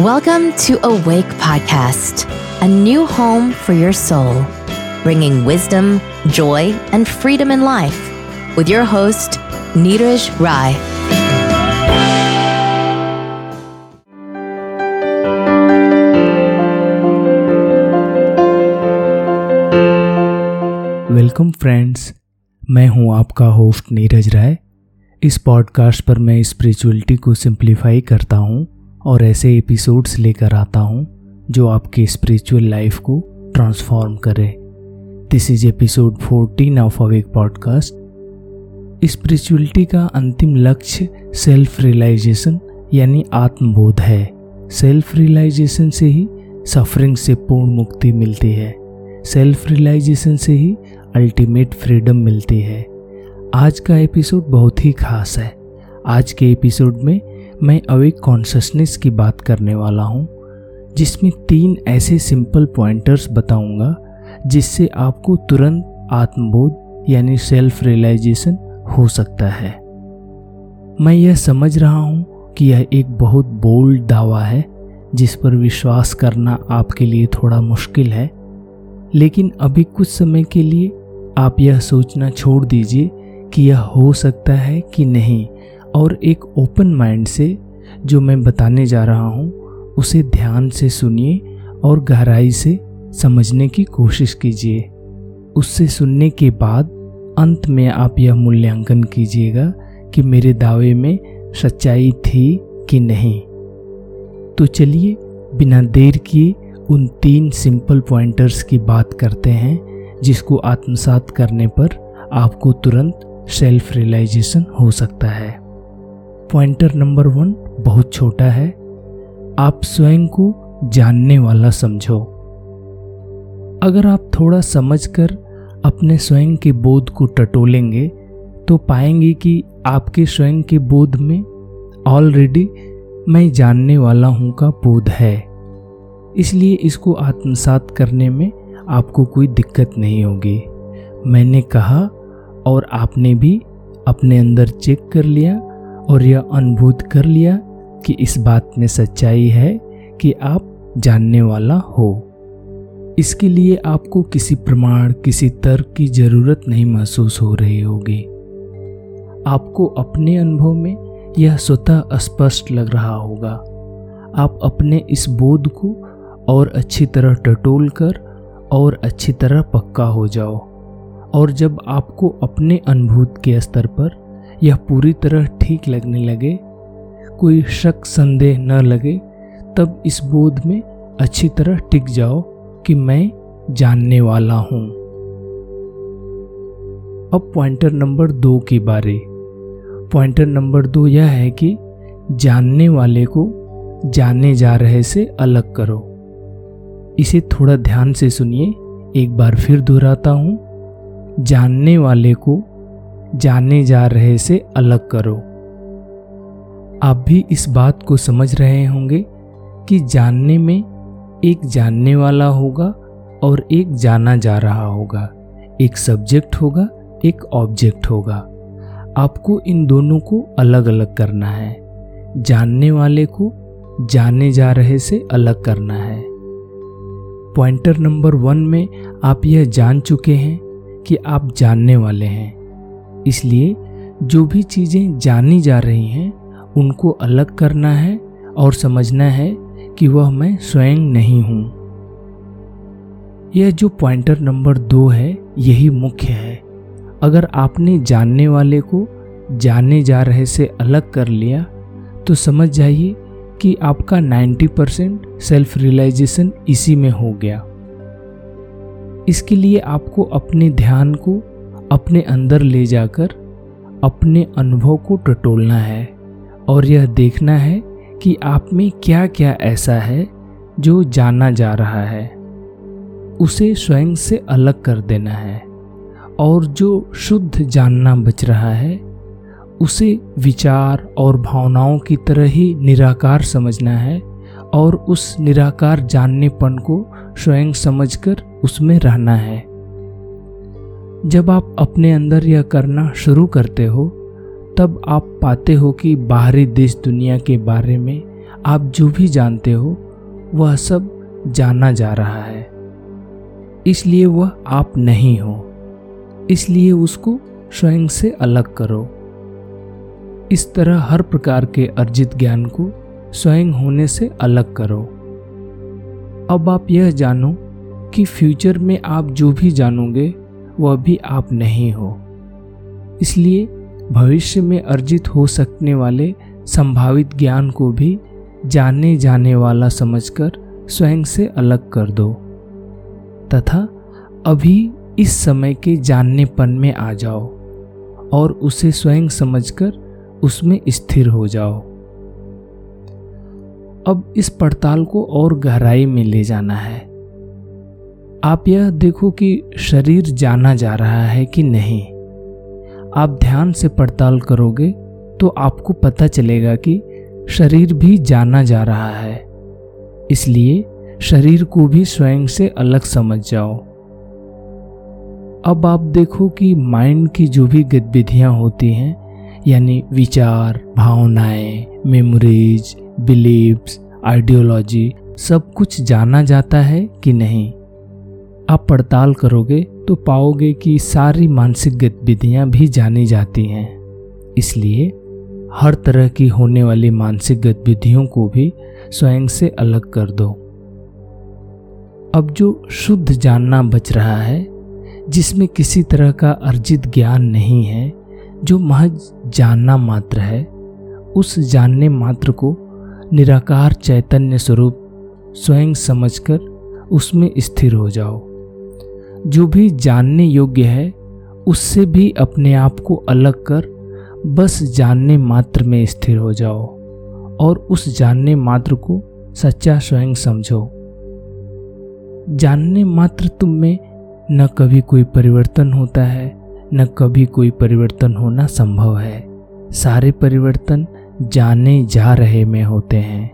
Welcome to Awake Podcast, a new home for your soul, bringing wisdom, joy, and freedom in life with your host, Neeraj Rai. Welcome friends मैं हूं आपका host Neeraj राय इस podcast पर मैं spirituality को simplify करता हूं और ऐसे एपिसोड्स लेकर आता हूँ, जो आपके स्पिरिचुअल लाइफ को ट्रांसफॉर्म करे। This is episode 14 of Awake podcast spirituality का अंतिम लक्ष्य सेल्फ रियलाइजेशन यानी आत्मबोध है। सेल्फ रियलाइजेशन से ही सफरिंग से पूर्ण मुक्ति मिलती है। सेल्फ रियलाइजेशन से ही अल्टीमेट फ्रीडम मिलती है। आज का एपिसोड बहुत ही खास है। आज के एपिसोड में मैं अवेक कॉन्शसनेस की बात करने वाला हूँ, जिसमें तीन ऐसे सिंपल पॉइंटर्स बताऊँगा, जिससे आपको तुरंत आत्मबोध यानी सेल्फ रियलाइजेशन हो सकता है। मैं यह समझ रहा हूँ कि यह एक बहुत बोल्ड दावा है, जिस पर विश्वास करना आपके लिए थोड़ा मुश्किल है, लेकिन अभी कुछ समय के लिए आप यह सोचना छोड़ दीजिए कि यह हो सकता है कि नहीं और एक ओपन माइंड से जो मैं बताने जा रहा हूँ, उसे ध्यान से सुनिए और गहराई से समझने की कोशिश कीजिए। उससे सुनने के बाद अंत में आप यह मूल्यांकन कीजिएगा कि मेरे दावे में सच्चाई थी कि नहीं। तो चलिए, बिना देर किए उन तीन सिंपल पॉइंटर्स की बात करते हैं, जिसको आत्मसात करने पर आपको तुरंत सेल्फ रियलाइजेशन हो सकता है। पॉइंटर नंबर वन बहुत छोटा है। आप स्वयं को जानने वाला समझो। अगर आप थोड़ा समझकर अपने स्वयं के बोध को टटोलेंगे तो पाएँगे कि आपके स्वयं के बोध में ऑलरेडी मैं जानने वाला हूँ का बोध है। इसलिए इसको आत्मसात करने में आपको कोई दिक्कत नहीं होगी। मैंने कहा और आपने भी अपने अंदर चेक कर लिया और यह अनुभूत कर लिया कि इस बात में सच्चाई है कि आप जानने वाला हो। इसके लिए आपको किसी प्रमाण, किसी तर्क की ज़रूरत नहीं महसूस हो रही होगी। आपको अपने अनुभव में यह स्वतः स्पष्ट लग रहा होगा। आप अपने इस बोध को और अच्छी तरह टटोल कर और अच्छी तरह पक्का हो जाओ। और जब आपको अपने अनुभूत के स्तर पर यह पूरी तरह ठीक लगने लगे। कोई शक संदेह न लगे, तब इस बोध में अच्छी तरह टिक जाओ कि मैं जानने वाला हूँ। अब पॉइंटर नंबर दो की बारी। पॉइंटर नंबर दो यह है कि जानने वाले को जानने जा रहे से अलग करो। इसे थोड़ा ध्यान से सुनिए, एक बार फिर दोहराता हूँ। जानने वाले को जाने जा रहे से अलग करो। आप भी इस बात को समझ रहे होंगे कि जानने में एक जानने वाला होगा और एक जाना जा रहा होगा। एक सब्जेक्ट होगा, एक ऑब्जेक्ट होगा। आपको इन दोनों को अलग अलग करना है। जानने वाले को जाने जा रहे से अलग करना है। पॉइंटर नंबर वन में आप यह जान चुके हैं कि आप जानने वाले हैं। इसलिए जो भी चीज़ें जानी जा रही हैं, उनको अलग करना है और समझना है कि वह मैं स्वयं नहीं हूँ। यह जो पॉइंटर नंबर दो है, यही मुख्य है। अगर आपने जानने वाले को जाने जा रहे से अलग कर लिया तो समझ जाइए कि आपका 90 परसेंट सेल्फ रियलाइजेशन इसी में हो गया। इसके लिए आपको अपने ध्यान को अपने अंदर ले जाकर अपने अनुभव को टटोलना है और यह देखना है कि आप में क्या क्या ऐसा है जो जाना जा रहा है। उसे स्वयं से अलग कर देना है और जो शुद्ध जानना बच रहा है, उसे विचार और भावनाओं की तरह ही निराकार समझना है और उस निराकार जाननेपन को स्वयं समझकर उसमें रहना है। जब आप अपने अंदर यह करना शुरू करते हो, तब आप पाते हो कि बाहरी देश दुनिया के बारे में आप जो भी जानते हो, वह सब जाना जा रहा है। इसलिए वह आप नहीं हो। इसलिए उसको स्वयं से अलग करो। इस तरह हर प्रकार के अर्जित ज्ञान को स्वयं होने से अलग करो। अब आप यह जानो कि फ्यूचर में आप जो भी जानोगे वह भी आप नहीं हो। इसलिए भविष्य में अर्जित हो सकने वाले संभावित ज्ञान को भी जाने जाने वाला समझकर स्वयं से अलग कर दो। तथा अभी इस समय के जाननेपन में आ जाओ और उसे स्वयं समझकर उसमें स्थिर हो जाओ। अब इस पड़ताल को और गहराई में ले जाना है। आप यह देखो कि शरीर जाना जा रहा है कि नहीं। आप ध्यान से पड़ताल करोगे तो आपको पता चलेगा कि शरीर भी जाना जा रहा है। इसलिए शरीर को भी स्वयं से अलग समझ जाओ। अब आप देखो कि माइंड की जो भी गतिविधियाँ होती हैं, यानी विचार, भावनाएँ मेमोरीज बिलीव्स आइडियोलॉजी सब कुछ जाना जाता है कि नहीं। आप पड़ताल करोगे तो पाओगे कि सारी मानसिक गतिविधियाँ भी जानी जाती हैं। इसलिए हर तरह की होने वाली मानसिक गतिविधियों को भी स्वयं से अलग कर दो। अब जो शुद्ध जानना बच रहा है, जिसमें किसी तरह का अर्जित ज्ञान नहीं है, जो महज जानना मात्र है, उस जानने मात्र को निराकार चैतन्य स्वरूप स्वयं समझकर उसमें स्थिर हो जाओ। जो भी जानने योग्य है, उससे भी अपने आप को अलग कर, बस जानने मात्र में स्थिर हो जाओ और उस जानने मात्र को सच्चा स्वयं समझो। जानने मात्र तुम में न कभी कोई परिवर्तन होता है, न कभी कोई परिवर्तन होना संभव है। सारे परिवर्तन जाने जा रहे में होते हैं।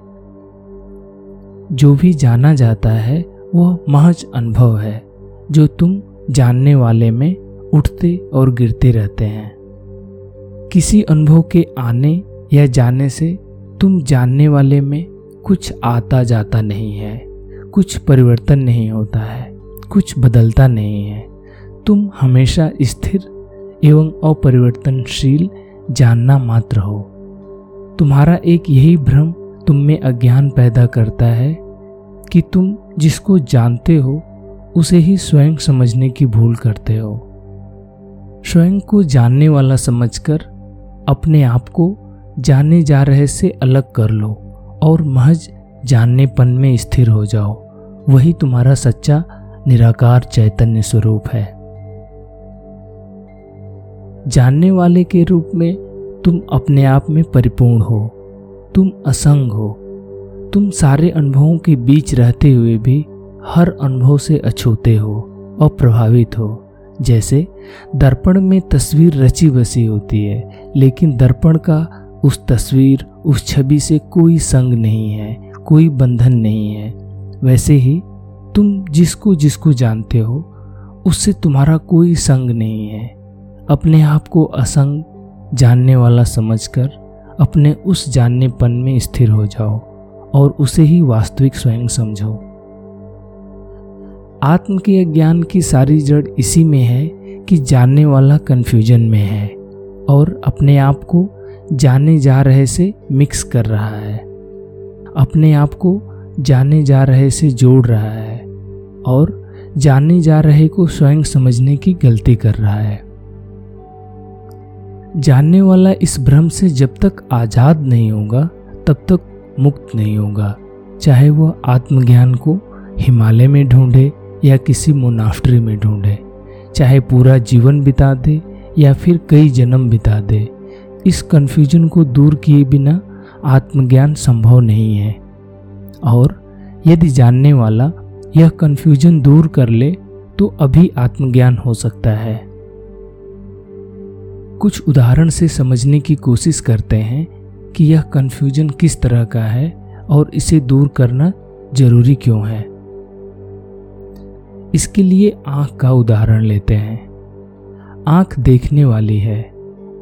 जो भी जाना जाता है, वह महज अनुभव है। जो तुम जानने वाले में उठते और गिरते रहते हैं। किसी अनुभव के आने या जाने से तुम जानने वाले में कुछ आता जाता नहीं है, कुछ परिवर्तन नहीं होता है, कुछ बदलता नहीं है। तुम हमेशा स्थिर एवं अपरिवर्तनशील जानना मात्र हो। तुम्हारा एक यही भ्रम तुम में अज्ञान पैदा करता है कि तुम जिसको जानते हो उसे ही स्वयं समझने की भूल करते हो। स्वयं को जानने वाला समझकर अपने आप को जाने जा रहे से अलग कर लो और महज जाननेपन में स्थिर हो जाओ। वही तुम्हारा सच्चा, निराकार चैतन्य स्वरूप है। जानने वाले के रूप में तुम अपने आप में परिपूर्ण हो। तुम असंग हो। तुम सारे अनुभवों के बीच रहते हुए भी हर अनुभव से अछूते हो और प्रभावित हो। जैसे दर्पण में तस्वीर रची बसी होती है, लेकिन दर्पण का उस तस्वीर, उस छवि से कोई संग नहीं है, कोई बंधन नहीं है। वैसे ही तुम जिसको जिसको जानते हो, उससे तुम्हारा कोई संग नहीं है। अपने आप को असंग जानने वाला समझकर अपने उस जाननेपन में स्थिर हो जाओ और उसे ही वास्तविक स्वयं समझो। आत्म के ज्ञान की सारी जड़ इसी में है कि जानने वाला कन्फ्यूज़न में है और अपने आप को जाने जा रहे से मिक्स कर रहा है। अपने आप को जाने जा रहे से जोड़ रहा है और जाने जा रहे को स्वयं समझने की गलती कर रहा है। जानने वाला इस भ्रम से जब तक आज़ाद नहीं होगा, तब तक मुक्त नहीं होगा, चाहे वह आत्मज्ञान को हिमालय में ढूंढे या किसी मोनाफ्ट्री में ढूंढे, चाहे पूरा जीवन बिता दे या फिर कई जन्म बिता दे, इस कन्फ्यूज़न को दूर किए बिना आत्मज्ञान संभव नहीं है। और यदि जानने वाला यह कन्फ्यूज़न दूर कर ले तो अभी आत्मज्ञान हो सकता है। कुछ उदाहरण से समझने की कोशिश करते हैं कि यह कन्फ्यूज़न किस तरह का है और इसे दूर करना ज़रूरी क्यों है। इसके लिए आँख का उदाहरण लेते हैं। आँख देखने वाली है।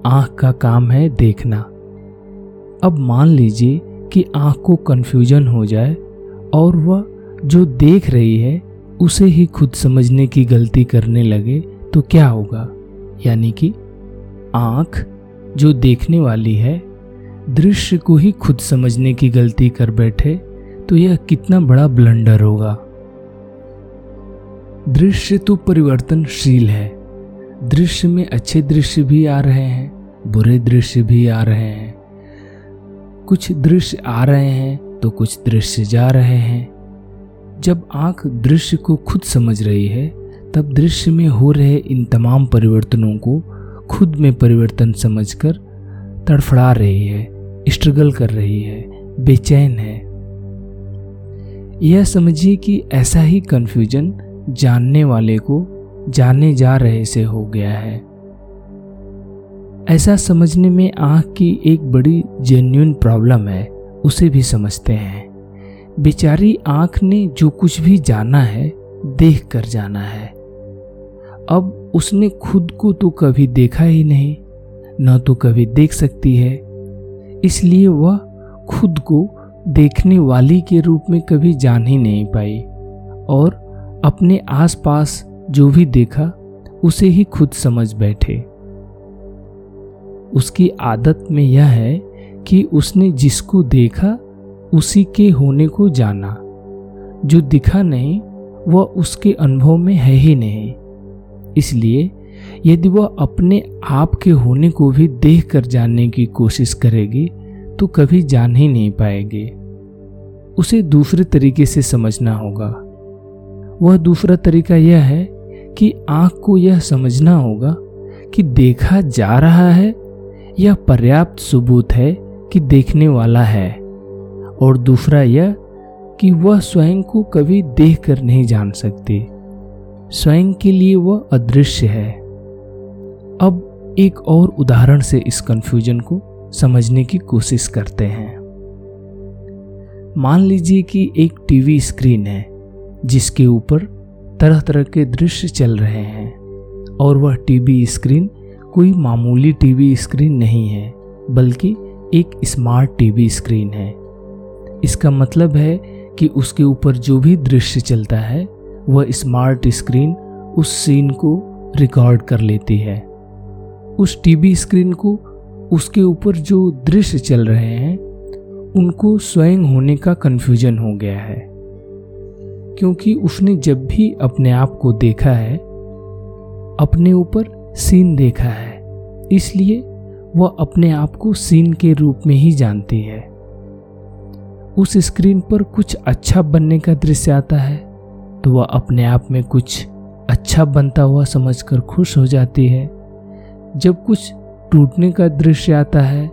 आँख का काम है देखना। अब मान लीजिए कि आँख को कन्फ्यूज़न हो जाए और वह जो देख रही है, उसे ही खुद समझने की गलती करने लगे तो क्या होगा? यानी कि आँख जो देखने वाली है, दृश्य को ही खुद समझने की गलती कर बैठे तो यह कितना बड़ा ब्लंडर होगा। दृश्य तो परिवर्तनशील है। दृश्य में अच्छे दृश्य भी आ रहे हैं, बुरे दृश्य भी आ रहे हैं। कुछ दृश्य आ रहे हैं तो कुछ दृश्य जा रहे हैं। जब आँख दृश्य को खुद समझ रही है, तब दृश्य में हो रहे इन तमाम परिवर्तनों को खुद में परिवर्तन समझकर तड़फड़ा रही है, स्ट्रगल कर रही है, बेचैन है। यह समझिए कि ऐसा ही कंफ्यूजन जानने वाले को जाने जा रहे से हो गया है। ऐसा समझने में आँख की एक बड़ी जेन्यून प्रॉब्लम है, उसे भी समझते हैं। बेचारी आँख ने जो कुछ भी जाना है, देख कर जाना है। अब उसने खुद को तो कभी देखा ही नहीं, न तो कभी देख सकती है। इसलिए वह खुद को देखने वाली के रूप में कभी जान ही नहीं पाई और अपने आसपास जो भी देखा, उसे ही खुद समझ बैठे। उसकी आदत में यह है कि उसने जिसको देखा, उसी के होने को जाना। जो दिखा नहीं, वह उसके अनुभव में है ही नहीं। इसलिए, यदि वह अपने आप के होने को भी देख कर जानने की कोशिश करेगी तो कभी जान ही नहीं पाएगी। उसे दूसरे तरीके से समझना होगा। वह दूसरा तरीका यह है कि आँख को यह समझना होगा कि देखा जा रहा है यह पर्याप्त सबूत है कि देखने वाला है। और दूसरा यह कि वह स्वयं को कभी देख कर नहीं जान सकती। स्वयं के लिए वह अदृश्य है। अब एक और उदाहरण से इस कंफ्यूजन को समझने की कोशिश करते हैं। मान लीजिए कि एक टीवी स्क्रीन है। जिसके ऊपर तरह तरह के दृश्य चल रहे हैं और वह टीवी स्क्रीन कोई मामूली टीवी स्क्रीन नहीं है, बल्कि एक स्मार्ट टीवी स्क्रीन है। इसका मतलब है कि उसके ऊपर जो भी दृश्य चलता है, वह स्मार्ट स्क्रीन उस सीन को रिकॉर्ड कर लेती है। उस टीवी स्क्रीन को उसके ऊपर जो दृश्य चल रहे हैं, उनको स्वयं होने का कन्फ्यूज़न हो गया है। क्योंकि उसने जब भी अपने आप को देखा है, अपने ऊपर सीन देखा है। इसलिए वह अपने आप को सीन के रूप में ही जानती है। उस स्क्रीन पर कुछ अच्छा बनने का दृश्य आता है तो वह अपने आप में कुछ अच्छा बनता हुआ समझकर खुश हो जाती है। जब कुछ टूटने का दृश्य आता है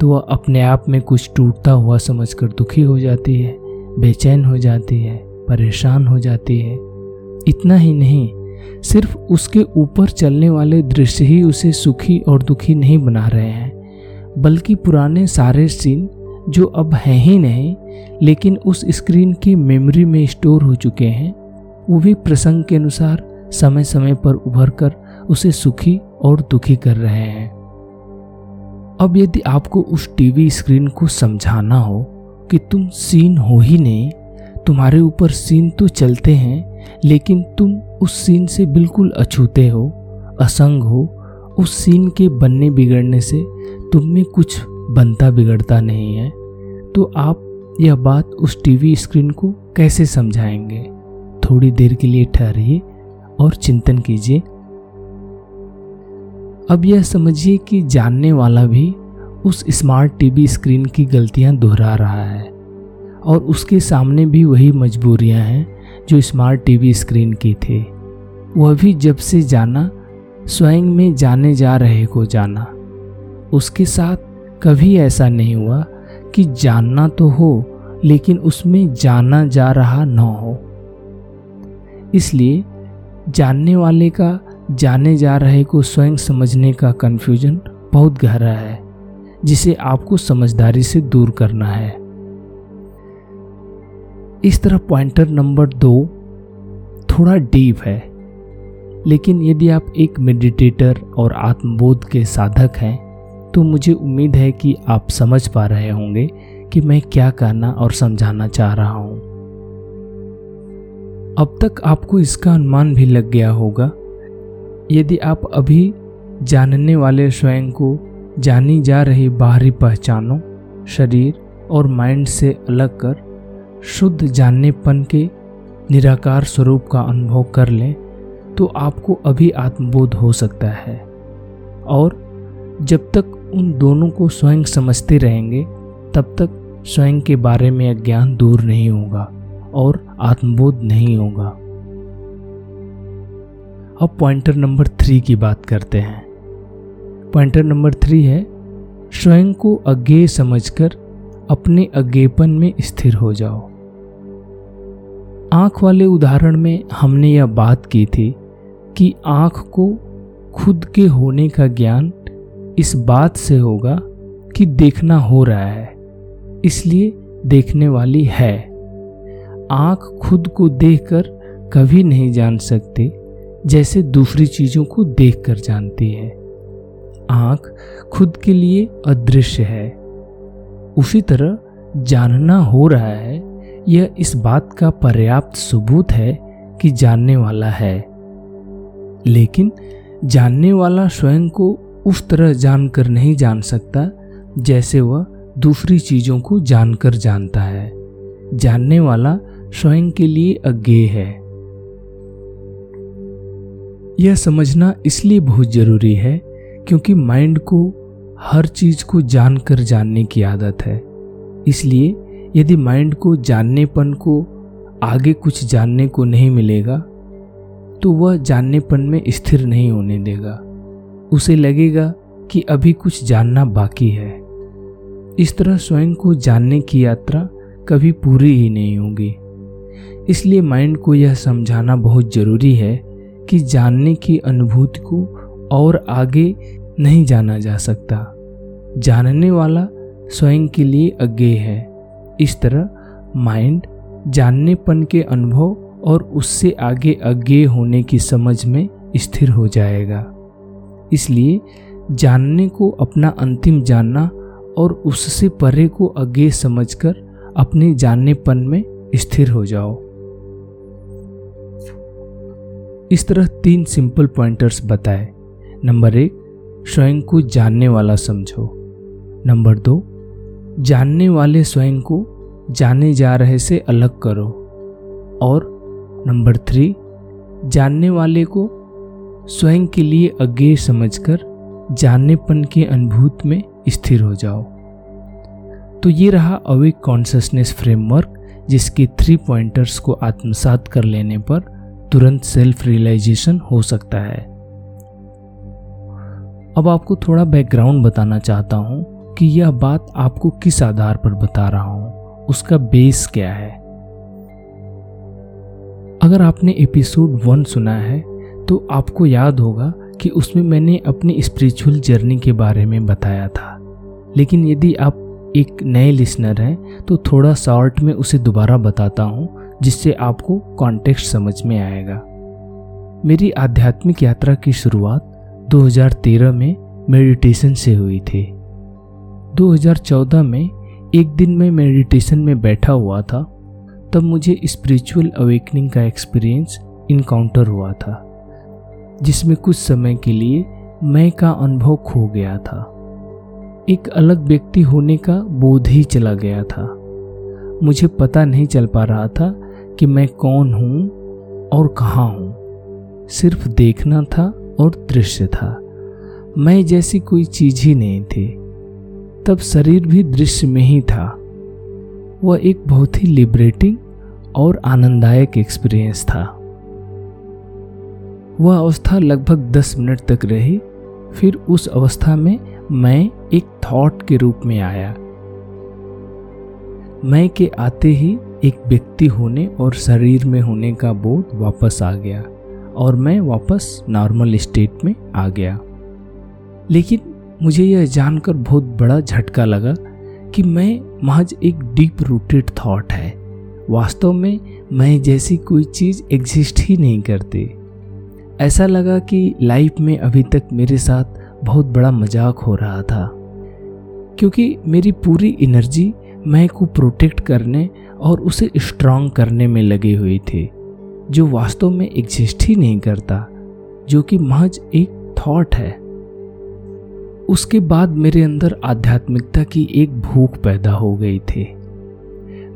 तो वह अपने आप में कुछ टूटता हुआ समझकर दुखी हो जाती है, बेचैन हो जाती है। परेशान हो जाती है। इतना ही नहीं, सिर्फ़ उसके ऊपर चलने वाले दृश्य ही उसे सुखी और दुखी नहीं बना रहे हैं, बल्कि पुराने सारे सीन जो अब हैं ही नहीं, लेकिन उस स्क्रीन की मेमोरी में स्टोर हो चुके हैं, वो भी प्रसंग के अनुसार समय समय पर उभर कर उसे सुखी और दुखी कर रहे हैं। अब यदि आपको उस टीवी स्क्रीन को समझाना हो कि तुम सीन हो ही नहीं तुम्हारे ऊपर सीन तो चलते हैं, लेकिन तुम उस सीन से बिल्कुल अछूते हो, असंग हो। उस सीन के बनने बिगड़ने से तुम में कुछ बनता बिगड़ता नहीं है। तो आप यह बात उस टीवी स्क्रीन को कैसे समझाएँगे? थोड़ी देर के लिए ठहरिए और चिंतन कीजिए। अब यह समझिए कि जानने वाला भी उस स्मार्ट टीवी स्क्रीन की गलतियाँ दोहरा रहा है। और उसके सामने भी वही मजबूरियाँ हैं जो स्मार्ट टीवी स्क्रीन की थी। वह भी जब से जाना, स्वयं में जाने जा रहे को जाना। उसके साथ कभी ऐसा नहीं हुआ कि जानना तो हो, लेकिन उसमें जाना जा रहा न हो। इसलिए जानने वाले का, जाने जा रहे को स्वयं समझने का कन्फ्यूज़न बहुत गहरा है, जिसे आपको समझदारी से दूर करना है। इस तरह पॉइंटर नंबर दो थोड़ा डीप है, लेकिन यदि आप एक मेडिटेटर और आत्मबोध के साधक हैं तो मुझे उम्मीद है कि आप समझ पा रहे होंगे कि मैं क्या कहना और समझाना चाह रहा हूँ। अब तक आपको इसका अनुमान भी लग गया होगा, यदि आप अभी जानने वाले स्वयं को जानी जा रही बाहरी पहचानों, शरीर और माइंड से अलग कर शुद्ध जाननेपन के निराकार स्वरूप का अनुभव कर लें तो आपको अभी आत्मबोध हो सकता है। और जब तक उन दोनों को स्वयं समझते रहेंगे, तब तक स्वयं के बारे में अज्ञान दूर नहीं होगा और आत्मबोध नहीं होगा। अब पॉइंटर नंबर थ्री की बात करते हैं। पॉइंटर नंबर थ्री है, स्वयं को अज्ञेय समझकर अपने अज्ञेपन में स्थिर हो जाओ। आँख वाले उदाहरण में हमने यह बात की थी कि आँख को खुद के होने का ज्ञान इस बात से होगा कि देखना हो रहा है, इसलिए देखने वाली है। आँख खुद को देखकर कभी नहीं जान सकती, जैसे दूसरी चीज़ों को देखकर जानती है। आँख खुद के लिए अदृश्य है। उसी तरह जानना हो रहा है यह इस बात का पर्याप्त सबूत है कि जानने वाला है। लेकिन जानने वाला स्वयं को उस तरह जानकर नहीं जान सकता जैसे वह दूसरी चीज़ों को जानकर जानता है। जानने वाला स्वयं के लिए अज्ञेय है। यह समझना इसलिए बहुत ज़रूरी है क्योंकि माइंड को हर चीज़ को जानकर जानने की आदत है। इसलिए यदि माइंड को जाननेपन को, आगे कुछ जानने को नहीं मिलेगा तो वह जाननेपन में स्थिर नहीं होने देगा। उसे लगेगा कि अभी कुछ जानना बाकी है। इस तरह स्वयं को जानने की यात्रा कभी पूरी ही नहीं होगी। इसलिए माइंड को यह समझाना बहुत ज़रूरी है कि जानने की अनुभूति को और आगे नहीं जाना जा सकता। जानने वाला स्वयं के लिए अज्ञेय है। इस तरह माइंड जाननेपन के अनुभव और उससे आगे अज्ञेय होने की समझ में स्थिर हो जाएगा। इसलिए जानने को अपना अंतिम जानना और उससे परे को अज्ञेय समझकर अपने जाननेपन में स्थिर हो जाओ। इस तरह तीन सिंपल पॉइंटर्स बताए। नंबर एक, स्वयं को जानने वाला समझो। नंबर दो जानने वाले स्वयं को जाने जा रहे से अलग करो। और नंबर थ्री, जानने वाले को स्वयं के लिए अज्ञेय समझकर जाननेपन के अनुभूत में स्थिर हो जाओ। तो ये रहा अवेक कॉन्सियसनेस फ्रेमवर्क जिसके थ्री पॉइंटर्स को आत्मसात कर लेने पर तुरंत सेल्फ रियलाइजेशन हो सकता है। अब आपको थोड़ा बैकग्राउंड बताना चाहता हूँ। कि यह बात आपको किस आधार पर बता रहा हूँ? उसका बेस क्या है? अगर आपने एपिसोड वन सुना है तो आपको याद होगा कि उसमें मैंने अपनी स्पिरिचुअल जर्नी के बारे में बताया था। लेकिन यदि आप एक नए लिसनर हैं तो थोड़ा शॉर्ट में उसे दोबारा बताता हूँ, जिससे आपको कॉन्टेक्स्ट समझ में आएगा। मेरी आध्यात्मिक यात्रा की शुरुआत 2013 में मेडिटेशन से हुई थी। 2014 में एक दिन मैं मेडिटेशन में बैठा हुआ था, तब मुझे स्पिरिचुअल अवेकनिंग का एक्सपीरियंस इनकाउंटर हुआ था, जिसमें कुछ समय के लिए मैं का अनुभव खो गया था। एक अलग व्यक्ति होने का बोध ही चला गया था। मुझे पता नहीं चल पा रहा था कि मैं कौन हूँ और कहाँ हूँ। सिर्फ़ देखना था और दृश्य था। मैं जैसी कोई चीज़ ही नहीं थी। तब शरीर भी दृश्य में ही था। वह एक बहुत ही लिबरेटिंग और आनंददायक एक्सपीरियंस था। वह अवस्था लगभग दस मिनट तक रही, फिर उस अवस्था में मैं एक थॉट के रूप में आया। मैं के आते ही एक व्यक्ति होने और शरीर में होने का बोध वापस आ गया और मैं वापस नॉर्मल स्टेट में आ गया। लेकिन मुझे यह जानकर बहुत बड़ा झटका लगा कि मैं महज एक डीप रूटेड थॉट है। वास्तव में मैं जैसी कोई चीज़ एग्जिस्ट ही नहीं करती। ऐसा लगा कि लाइफ में अभी तक मेरे साथ बहुत बड़ा मज़ाक हो रहा था। क्योंकि मेरी पूरी एनर्जी मैं को प्रोटेक्ट करने और उसे स्ट्रांग करने में लगी हुई थी, जो वास्तव में एग्जिस्ट ही नहीं करता, जो कि महज एक थॉट है। उसके बाद मेरे अंदर आध्यात्मिकता की एक भूख पैदा हो गई थी।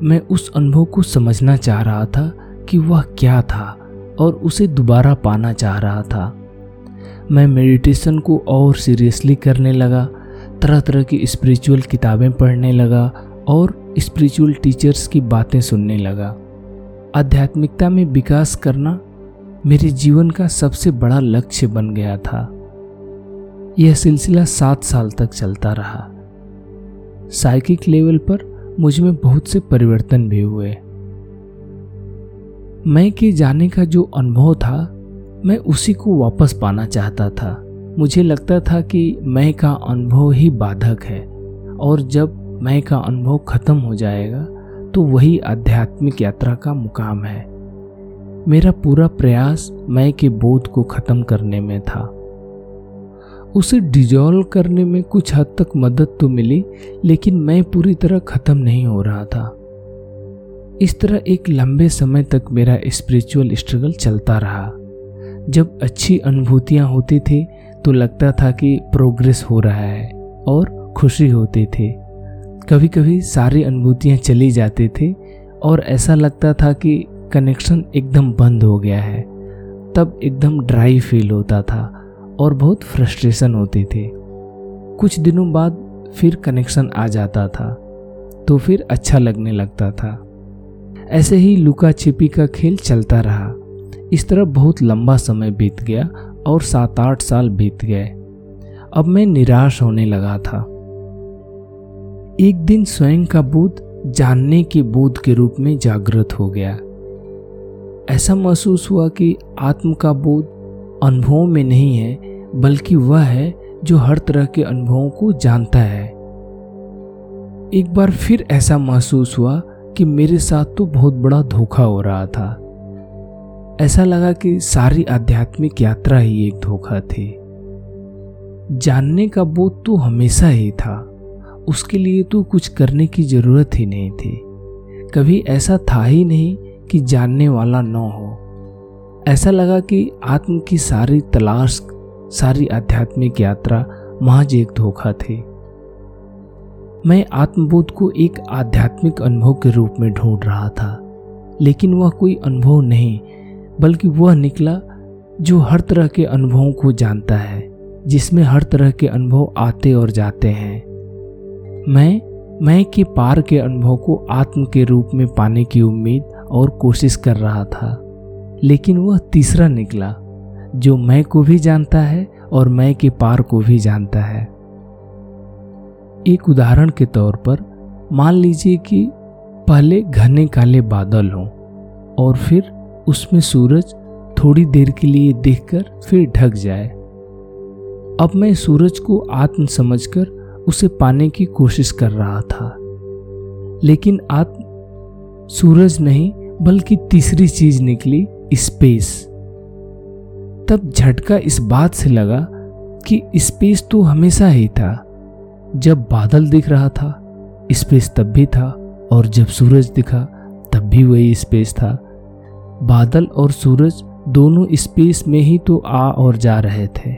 मैं उस अनुभव को समझना चाह रहा था कि वह क्या था और उसे दोबारा पाना चाह रहा था। मैं मेडिटेशन को और सीरियसली करने लगा तरह तरह की स्पिरिचुअल किताबें पढ़ने लगा और स्पिरिचुअल टीचर्स की बातें सुनने लगा। आध्यात्मिकता में विकास करना मेरे जीवन का सबसे बड़ा लक्ष्य बन गया था। यह सिलसिला सात साल तक चलता रहा। साइकिक लेवल पर मुझमें बहुत से परिवर्तन भी हुए। मैं के जाने का जो अनुभव था, मैं उसी को वापस पाना चाहता था। मुझे लगता था कि मैं का अनुभव ही बाधक है, और जब मैं का अनुभव खत्म हो जाएगा तो वही आध्यात्मिक यात्रा का मुकाम है। मेरा पूरा प्रयास मैं के बोध को खत्म करने में था। उसे डिजॉल्व करने में कुछ हद तक मदद तो मिली, लेकिन मैं पूरी तरह खत्म नहीं हो रहा था। इस तरह एक लंबे समय तक मेरा स्पिरिचुअल स्ट्रगल चलता रहा। जब अच्छी अनुभूतियाँ होती थी तो लगता था कि प्रोग्रेस हो रहा है और खुशी होती थी। कभी कभी सारी अनुभूतियाँ चली जाती थी और ऐसा लगता था कि कनेक्शन एकदम बंद हो गया है। तब एकदम ड्राई फील होता था। और बहुत फ्रस्ट्रेशन होती थी। कुछ दिनों बाद फिर कनेक्शन आ जाता था तो फिर अच्छा लगने लगता था। ऐसे ही लुका छिपी का खेल चलता रहा। इस तरह बहुत लंबा समय बीत गया और सात आठ साल बीत गए। अब मैं निराश होने लगा था। एक दिन स्वयं का बोध जानने के बोध के रूप में जागृत हो गया। ऐसा महसूस हुआ कि आत्म का बोध अनुभवों में नहीं है बल्कि वह है जो हर तरह के अनुभवों को जानता है। एक बार फिर ऐसा महसूस हुआ कि मेरे साथ तो बहुत बड़ा धोखा हो रहा था। ऐसा लगा कि सारी आध्यात्मिक यात्रा ही एक धोखा थी। जानने का बोध तो हमेशा ही था। उसके लिए तो कुछ करने की ज़रूरत ही नहीं थी। कभी ऐसा था ही नहीं कि जानने वाला न हो। ऐसा लगा कि आत्म की सारी तलाश सारी आध्यात्मिक यात्रा महज एक धोखा थी। मैं आत्मबोध को एक आध्यात्मिक अनुभव के रूप में ढूंढ रहा था, लेकिन वह कोई अनुभव नहीं, बल्कि वह निकला जो हर तरह के अनुभवों को जानता है, जिसमें हर तरह के अनुभव आते और जाते हैं। मैं मैं के पार के अनुभव को आत्म के रूप में पाने की उम्मीद और कोशिश कर रहा था, लेकिन वह तीसरा निकला। जो मैं को भी जानता है और मैं के पार को भी जानता है। एक उदाहरण के तौर पर, मान लीजिए कि पहले घने काले बादल हों और फिर उसमें सूरज थोड़ी देर के लिए देखकर फिर ढक जाए। अब मैं सूरज को आत्म समझकर उसे पाने की कोशिश कर रहा था। लेकिन आत्म, सूरज नहीं, बल्कि तीसरी चीज़ निकली, स्पेस। तब झटका इस बात से लगा कि स्पेस तो हमेशा ही था। जब बादल दिख रहा था, स्पेस तब भी था और जब सूरज दिखा, तब भी वही स्पेस था। बादल और सूरज दोनों स्पेस में ही तो आ और जा रहे थे।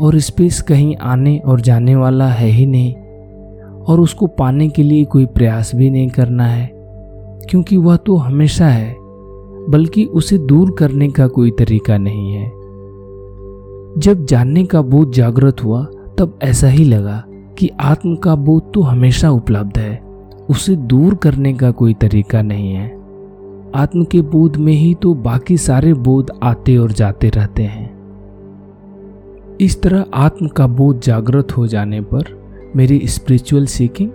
और स्पेस कहीं आने और जाने वाला है ही नहीं। और उसको पाने के लिए कोई प्रयास भी नहीं करना है, क्योंकि वह तो हमेशा है, बल्कि उसे दूर करने का कोई तरीका नहीं है। जब जानने का बोध जागृत हुआ, तब ऐसा ही लगा कि आत्म का बोध तो हमेशा उपलब्ध है। उसे दूर करने का कोई तरीका नहीं है। आत्म के बोध में ही तो बाकी सारे बोध आते और जाते रहते हैं। इस तरह आत्म का बोध जागृत हो जाने पर मेरी स्पिरिचुअल सीकिंग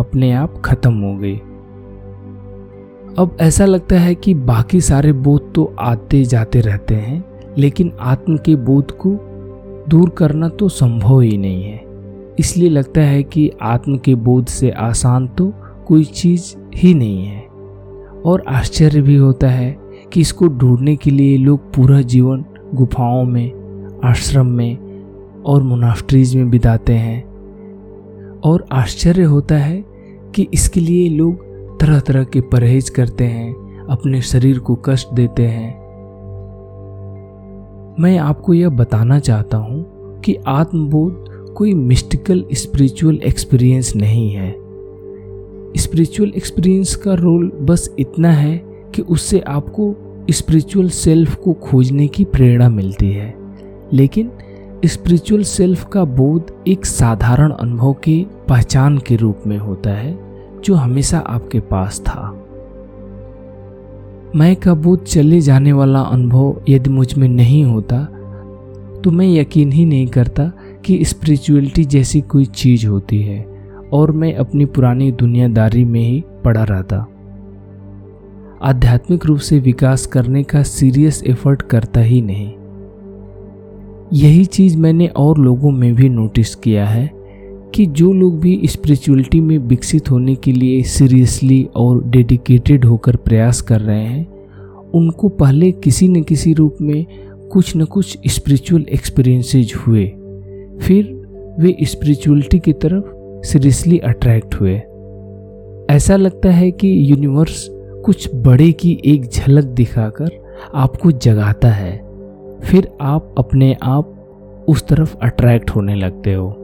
अपने आप खत्म हो गई। अब ऐसा लगता है कि बाकी सारे बोध तो आते जाते रहते हैं। लेकिन आत्म के बोध को दूर करना तो संभव ही नहीं है। इसलिए लगता है कि आत्म के बोध से आसान तो कोई चीज़ ही नहीं है। और आश्चर्य भी होता है कि इसको ढूँढने के लिए लोग पूरा जीवन गुफाओं में, आश्रम में और मुनाफ्ट्रीज में बिताते हैं। और आश्चर्य होता है कि इसके लिए लोग तरह तरह के परहेज करते हैं, अपने शरीर को कष्ट देते हैं। मैं आपको यह बताना चाहता हूँ कि आत्मबोध कोई मिस्टिकल स्पिरिचुअल एक्सपीरियंस नहीं है। स्पिरिचुअल एक्सपीरियंस का रोल बस इतना है कि उससे आपको स्पिरिचुअल सेल्फ को खोजने की प्रेरणा मिलती है। लेकिन स्पिरिचुअल सेल्फ का बोध एक साधारण अनुभव की पहचान के रूप में होता है, जो हमेशा आपके पास था। मैं का बोध चले जाने वाला अनुभव यदि मुझमें नहीं होता तो मैं यकीन ही नहीं करता कि स्पिरिचुअलिटी जैसी कोई चीज़ होती है, और मैं अपनी पुरानी दुनियादारी में ही पड़ा रहता। आध्यात्मिक रूप से विकास करने का सीरियस एफर्ट करता ही नहीं। यही चीज़ मैंने और लोगों में भी नोटिस किया है कि जो लोग भी स्पिरिचुअलिटी में विकसित होने के लिए सीरियसली और डेडिकेटेड होकर प्रयास कर रहे हैं, उनको पहले किसी न किसी रूप में कुछ न कुछ स्पिरिचुअल एक्सपीरियंसेज हुए। फिर वे स्पिरिचुअलिटी की तरफ़ सीरियसली अट्रैक्ट हुए। ऐसा लगता है कि यूनिवर्स कुछ बड़े की एक झलक दिखाकर आपको जगाता है। फिर आप अपने आप उस तरफ़ अट्रैक्ट होने लगते हो।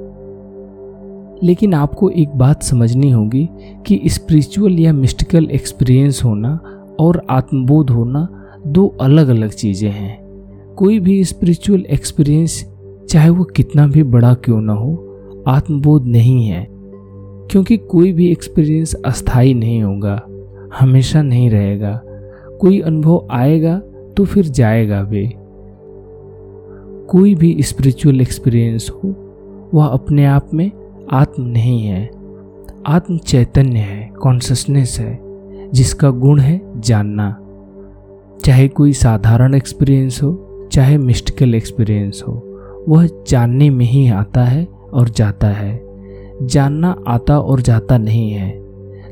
लेकिन आपको एक बात समझनी होगी कि स्पिरिचुअल या मिस्टिकल एक्सपीरियंस होना और आत्मबोध होना दो अलग अलग चीज़ें हैं। कोई भी स्पिरिचुअल एक्सपीरियंस चाहे वो कितना भी बड़ा क्यों ना हो, आत्मबोध नहीं है। क्योंकि कोई भी एक्सपीरियंस अस्थाई नहीं होगा, हमेशा नहीं रहेगा। कोई अनुभव आएगा तो फिर जाएगा भी। कोई भी स्पिरिचुअल एक्सपीरियंस हो, वह अपने आप में आत्म नहीं है। आत्म चैतन्य है कॉन्सियसनेस है, जिसका गुण है जानना। चाहे कोई साधारण एक्सपीरियंस हो, चाहे मिस्टिकल एक्सपीरियंस हो, वह जानने में ही आता है और जाता है। जानना आता और जाता नहीं है।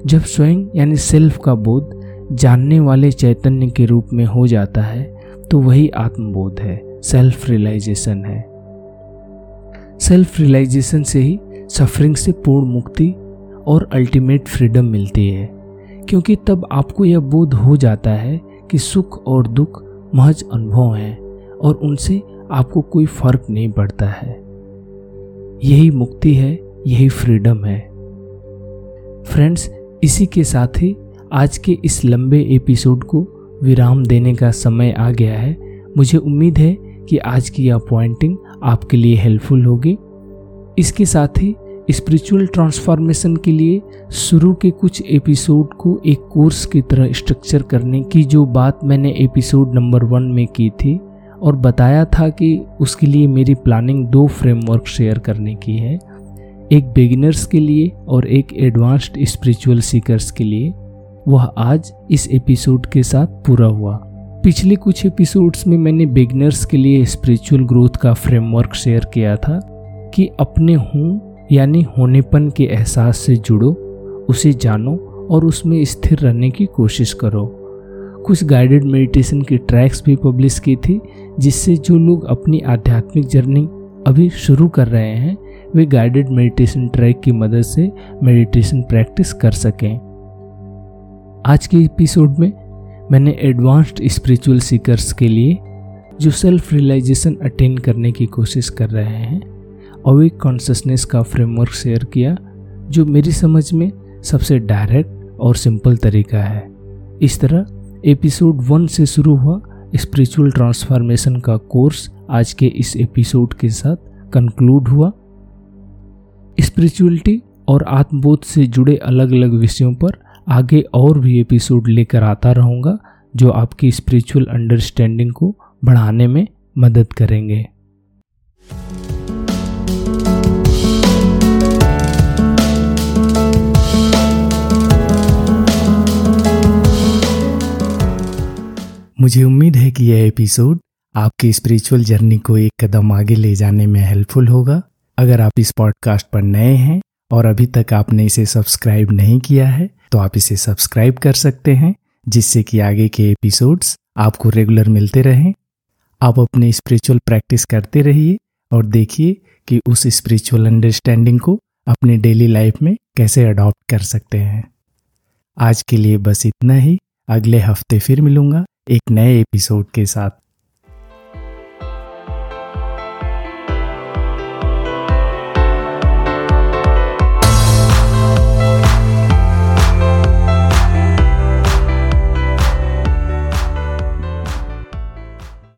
जब स्वयं यानी सेल्फ का बोध जानने वाले चैतन्य के रूप में हो जाता है तो वही आत्मबोध है सेल्फ रियलाइजेशन है। सेल्फ रियलाइजेशन से ही सफरिंग से पूर्ण मुक्ति और अल्टीमेट फ्रीडम मिलती है। क्योंकि तब आपको यह बोध हो जाता है कि सुख और दुख महज अनुभव हैं और उनसे आपको कोई फ़र्क नहीं पड़ता है। यही मुक्ति है, यही फ्रीडम है। फ्रेंड्स इसी के साथ ही आज के इस लंबे एपिसोड को विराम देने का समय आ गया है। मुझे उम्मीद है कि आज की यह पॉइंटिंग आपके लिए हेल्पफुल होगी। इसके साथ ही स्पिरिचुअल ट्रांसफॉर्मेशन के लिए शुरू के कुछ एपिसोड को एक कोर्स की तरह स्ट्रक्चर करने की जो बात मैंने एपिसोड नंबर वन में की थी और बताया था कि उसके लिए मेरी प्लानिंग दो फ्रेमवर्क शेयर करने की है। एक बिगिनर्स के लिए और एक एडवांस्ड स्पिरिचुअल सीकर्स के लिए। वह आज इस एपिसोड के साथ पूरा हुआ। पिछले कुछ एपिसोड्स में मैंने बिगनर्स के लिए स्पिरिचुअल ग्रोथ का फ्रेमवर्क शेयर किया था। कि अपने हूँ, यानी होनेपन के एहसास से जुड़ो, उसे जानो और उसमें स्थिर रहने की कोशिश करो। कुछ गाइडेड मेडिटेशन की ट्रैक्स भी पब्लिश की थी, जिससे जो लोग अपनी आध्यात्मिक जर्नी अभी शुरू कर रहे हैं, वे गाइडेड मेडिटेशन ट्रैक की मदद से मेडिटेशन प्रैक्टिस कर सकें। आज के एपिसोड में मैंने एडवांस्ड स्पिरिचुअल सीकर्स के लिए जो सेल्फ रियलाइजेशन अटेन करने की कोशिश कर रहे हैं अवेक कॉन्शियसनेस का फ्रेमवर्क शेयर किया, जो मेरी समझ में सबसे डायरेक्ट और सिंपल तरीका है। इस तरह एपिसोड वन से शुरू हुआ स्पिरिचुअल ट्रांसफॉर्मेशन का कोर्स आज के इस एपिसोड के साथ कंक्लूड हुआ। स्पिरिचुअलिटी और आत्मबोध से जुड़े अलग अलग विषयों पर आगे और भी एपिसोड लेकर आता रहूँगा, जो आपकी स्पिरिचुअल अंडरस्टैंडिंग को बढ़ाने में मदद करेंगे। मुझे उम्मीद है कि यह एपिसोड आपकी स्पिरिचुअल जर्नी को एक कदम आगे ले जाने में हेल्पफुल होगा। अगर आप इस पॉडकास्ट पर नए हैं और अभी तक आपने इसे सब्सक्राइब नहीं किया है तो आप इसे सब्सक्राइब कर सकते हैं, जिससे कि आगे के एपिसोड्स आपको रेगुलर मिलते रहें। आप अपने स्पिरिचुअल प्रैक्टिस करते रहिए और देखिए कि उस स्पिरिचुअल अंडरस्टैंडिंग को अपने डेली लाइफ में कैसे अडॉप्ट कर सकते हैं। आज के लिए बस इतना ही। अगले हफ़्ते फिर मिलूँगा। एक नए एपिसोड के साथ।